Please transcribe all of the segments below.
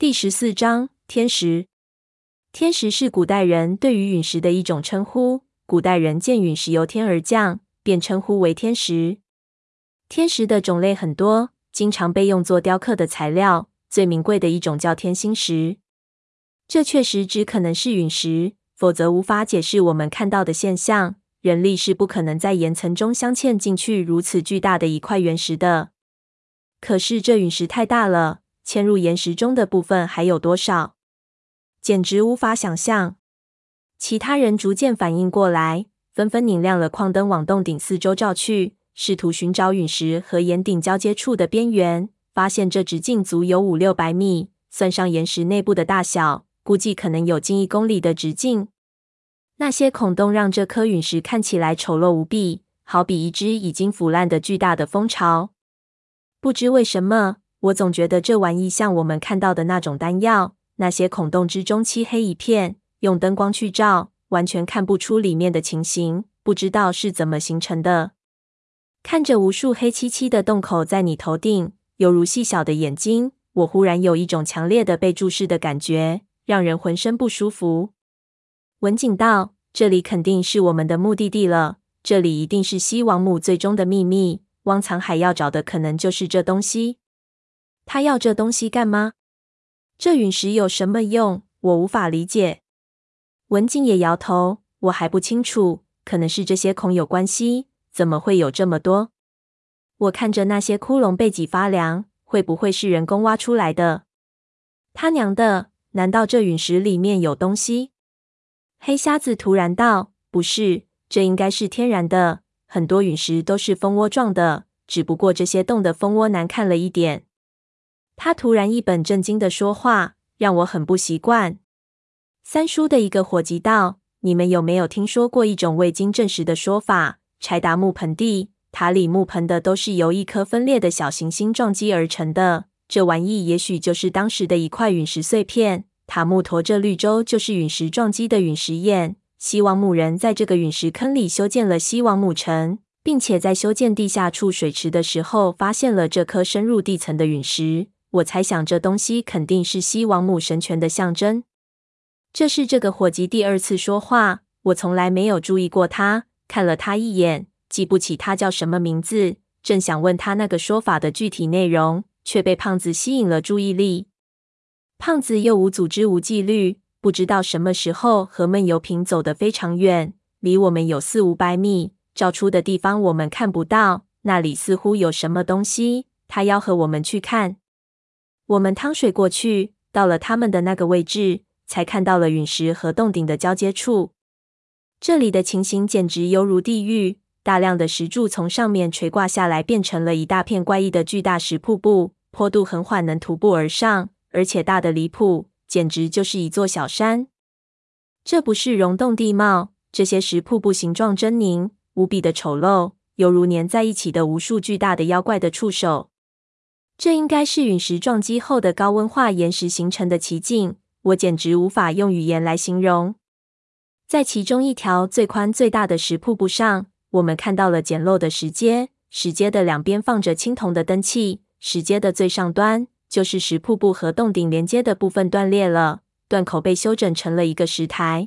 第十四章天石。天石是古代人对于陨石的一种称呼。古代人见陨石由天而降，便称呼为天石。天石的种类很多，经常被用作雕刻的材料。最名贵的一种叫天心石，这确实只可能是陨石，否则无法解释我们看到的现象。人力是不可能在岩层中镶嵌进去如此巨大的一块原石的。可是这陨石太大了。嵌入岩石中的部分还有多少？简直无法想象。其他人逐渐反应过来，纷纷拧亮了矿灯，往洞顶四周照去，试图寻找陨石和岩顶交接处的边缘。发现这直径足有五六百米，算上岩石内部的大小，估计可能有近一公里的直径。那些孔洞让这颗陨石看起来丑陋无比，好比一只已经腐烂的巨大的蜂巢。不知为什么。我总觉得这玩意像我们看到的那种丹药，那些孔洞之中漆黑一片，用灯光去照，完全看不出里面的情形，不知道是怎么形成的。看着无数黑漆漆的洞口在你头顶，犹如细小的眼睛，我忽然有一种强烈的被注视的感觉，让人浑身不舒服。文景道：“这里肯定是我们的目的地了，这里一定是西王母最终的秘密。汪藏海要找的可能就是这东西。”他要这东西干嘛？这陨石有什么用？我无法理解。文静也摇头，我还不清楚，可能是这些孔有关系。怎么会有这么多？我看着那些窟窿，背脊发凉。会不会是人工挖出来的？他娘的！难道这陨石里面有东西？黑瞎子突然道：“不是，这应该是天然的。很多陨石都是蜂窝状的，只不过这些洞的蜂窝难看了一点。”他突然一本正经的说话，让我很不习惯。三叔的一个伙计道：“你们有没有听说过一种未经证实的说法？柴达木盆地、塔里木盆的都是由一颗分裂的小行星撞击而成的。这玩意也许就是当时的一块陨石碎片。塔木陀这绿洲就是陨石撞击的陨石眼。西王母人在这个陨石坑里修建了西王母城，并且在修建地下处水池的时候，发现了这颗深入地层的陨石。”我猜想这东西肯定是西王母神权的象征。这是这个伙计第二次说话，我从来没有注意过他，看了他一眼，记不起他叫什么名字。正想问他那个说法的具体内容，却被胖子吸引了注意力。胖子又无组织无纪律，不知道什么时候和闷油瓶走得非常远，离我们有四五百米，照出的地方我们看不到，那里似乎有什么东西，他要和我们去看。我们趟水过去，到了他们的那个位置，才看到了陨石和洞顶的交接处。这里的情形简直犹如地狱，大量的石柱从上面垂挂下来，变成了一大片怪异的巨大石瀑布，坡度很缓，能徒步而上，而且大得离谱，简直就是一座小山。这不是溶洞地貌，这些石瀑布形状狰狞，无比的丑陋，犹如粘在一起的无数巨大的妖怪的触手。这应该是陨石撞击后的高温化岩石形成的奇景，我简直无法用语言来形容。在其中一条最宽最大的石瀑布上，我们看到了简陋的石阶，石阶的两边放着青铜的灯器，石阶的最上端就是石瀑布和洞顶连接的部分断裂了，断口被修整成了一个石台。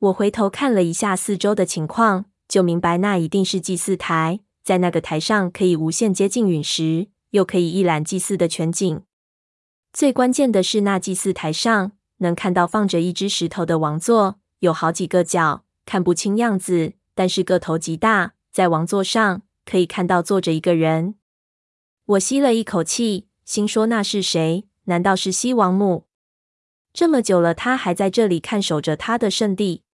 我回头看了一下四周的情况，就明白那一定是祭祀台，在那个台上可以无限接近陨石。又可以一览祭祀的全景。最关键的是，那祭祀台上能看到放着一只石头的王座，有好几个角，看不清样子，但是个头极大。在王座上可以看到坐着一个人。我吸了一口气，心说：那是谁？难道是西王母？这么久了，他还在这里看守着他的圣地。